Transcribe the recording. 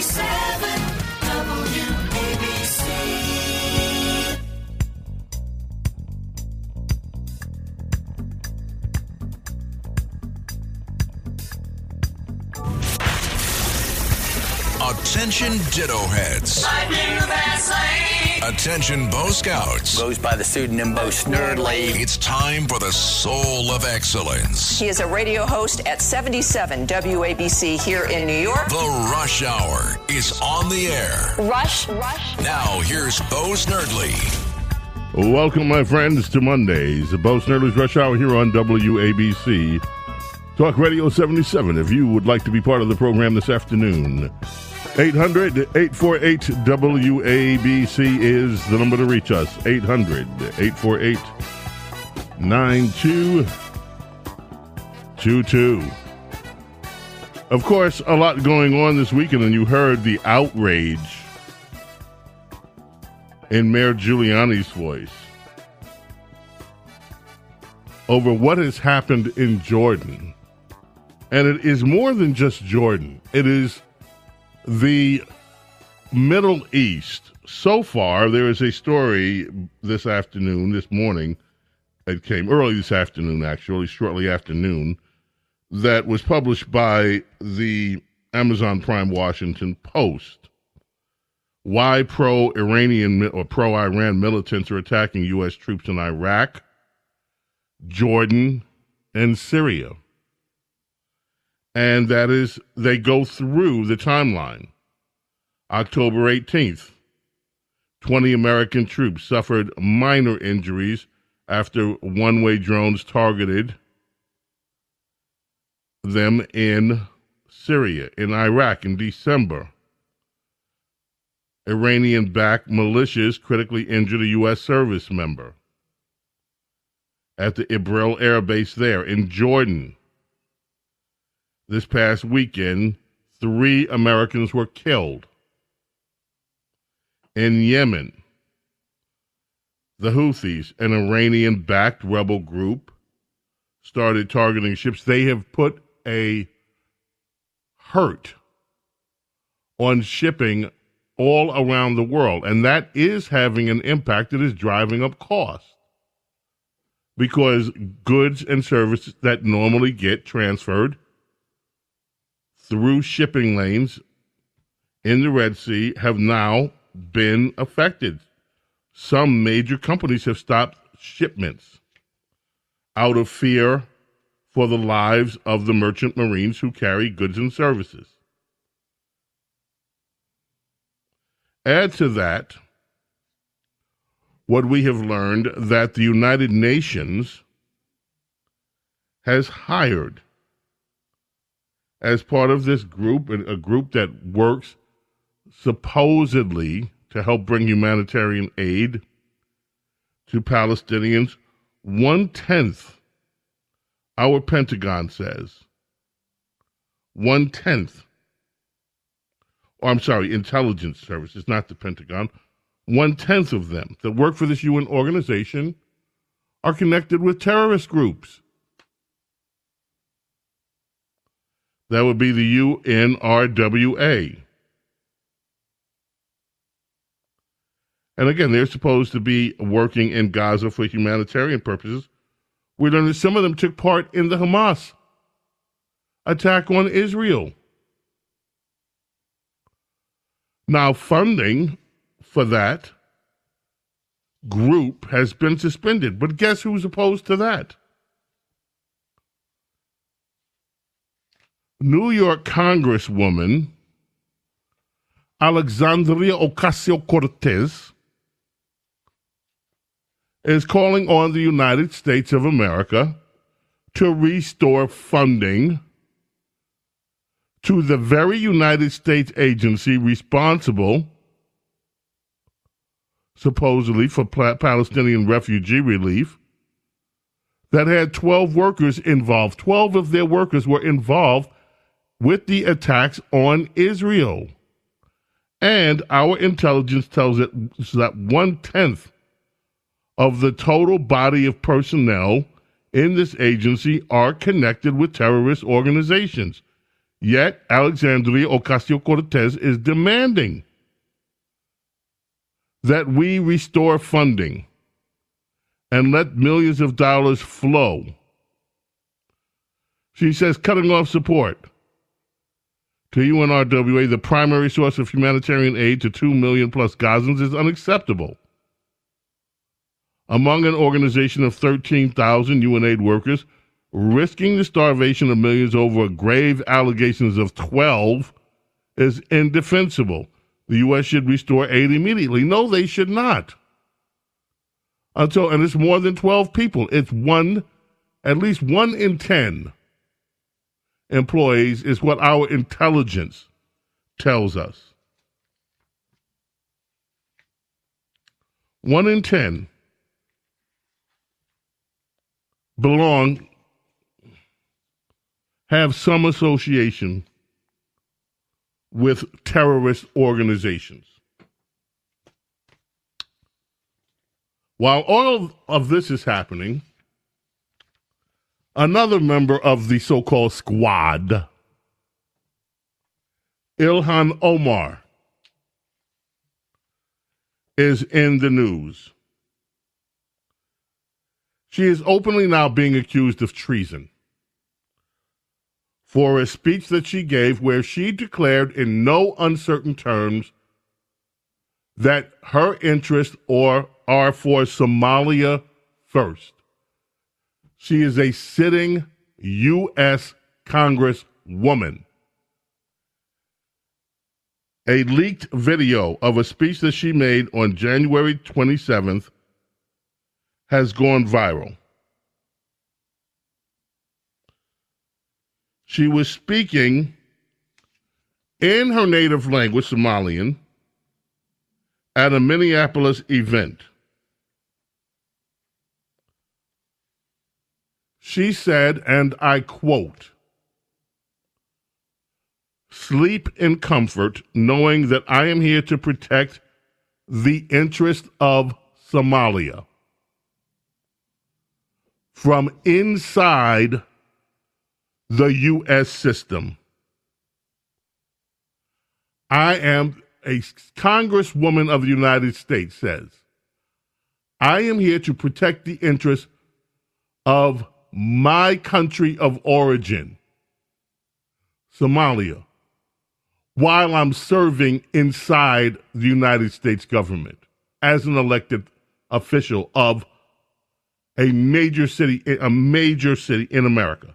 77 WABC. Attention Ditto Heads. I knew that same. Attention Bo Scouts. goes by the pseudonym Bo Snerdley. It's time for the soul of excellence. He is a radio host at 77 WABC here in New York. The Rush Hour is on the air. Rush, rush. Now, here's Bo Snerdley. Welcome, my friends, to Mondays, the Bo Snerdley's Rush Hour here on WABC. Talk Radio 77. If you would like to be part of the program this afternoon, 800 848 WABC is the number to reach us. 800 848 9222. Of course, a lot going on this weekend, and you heard the outrage in Mayor Giuliani's voice over what has happened in Jordan. And it is more than just Jordan, it is the Middle East. So far, there is a story this afternoon, this morning, it came early this afternoon, actually, shortly after noon, that was published by the Amazon Prime Washington Post why pro Iranian or pro Iran militants are attacking U.S. troops in Iraq, Jordan, and Syria. And that is, they go through the timeline. October 18th, 20 American troops suffered minor injuries after one way drones targeted them in Syria, in Iraq in December. Iranian backed militias critically injured a U.S. service member at the Erbil Air Base there in Jordan. This past weekend, three Americans were killed. In Yemen, the Houthis, an Iranian backed rebel group, started targeting ships. They have put a hurt on shipping all around the world. And that is having an impact that is driving up costs because goods and services that normally get transferred through shipping lanes in the Red Sea have now been affected. Some major companies have stopped shipments out of fear for the lives of the merchant marines who carry goods and services. Add to that what we have learned that the United Nations has hired as part of this group, and a group that works supposedly to help bring humanitarian aid to Palestinians, one tenth, our Pentagon says, one tenth or I'm sorry, intelligence services, not the Pentagon, one tenth of them that work for this UN organization are connected with terrorist groups. That would be the UNRWA. And again, they're supposed to be working in Gaza for humanitarian purposes. We learned that some of them took part in the Hamas attack on Israel. Now, funding for that group has been suspended. But guess who's opposed to that? New York Congresswoman Alexandria Ocasio Cortez is calling on the United States of America to restore funding to the very United States agency responsible, supposedly, for Palestinian refugee relief that had 12 workers involved. 12 of their workers were involved with the attacks on Israel. And our intelligence tells us that one tenth of the total body of personnel in this agency are connected with terrorist organizations. Yet, Alexandria Ocasio Cortez is demanding that we restore funding and let millions of dollars flow. She says cutting off support to UNRWA, the primary source of humanitarian aid to 2 million plus Gazans, is unacceptable. Among an organization of 13,000 UNAID workers, risking the starvation of millions over grave allegations of 12 is indefensible. The U.S. should restore aid immediately. No, they should not. Until, and it's more than 12 people. It's one, at least one in 10 employees is what our intelligence tells us. One in 10 belong, have some association with terrorist organizations. While all of this is happening, another member of the so called squad, Ilhan Omar, is in the news. She is openly now being accused of treason for a speech that she gave where she declared in no uncertain terms that her interests or are for Somalia first. She is a sitting U.S. Congresswoman. A leaked video of a speech that she made on January 27th has gone viral. She was speaking in her native language, Somalian, at a Minneapolis event. She said, and I quote, Sleep in comfort, knowing that I am here to protect the interest of Somalia from inside the U.S. system. I am a congresswoman of the United States says, I am here to protect the interests of my country of origin, Somalia, while I'm serving inside the United States government as an elected official of a major city, a major city in America.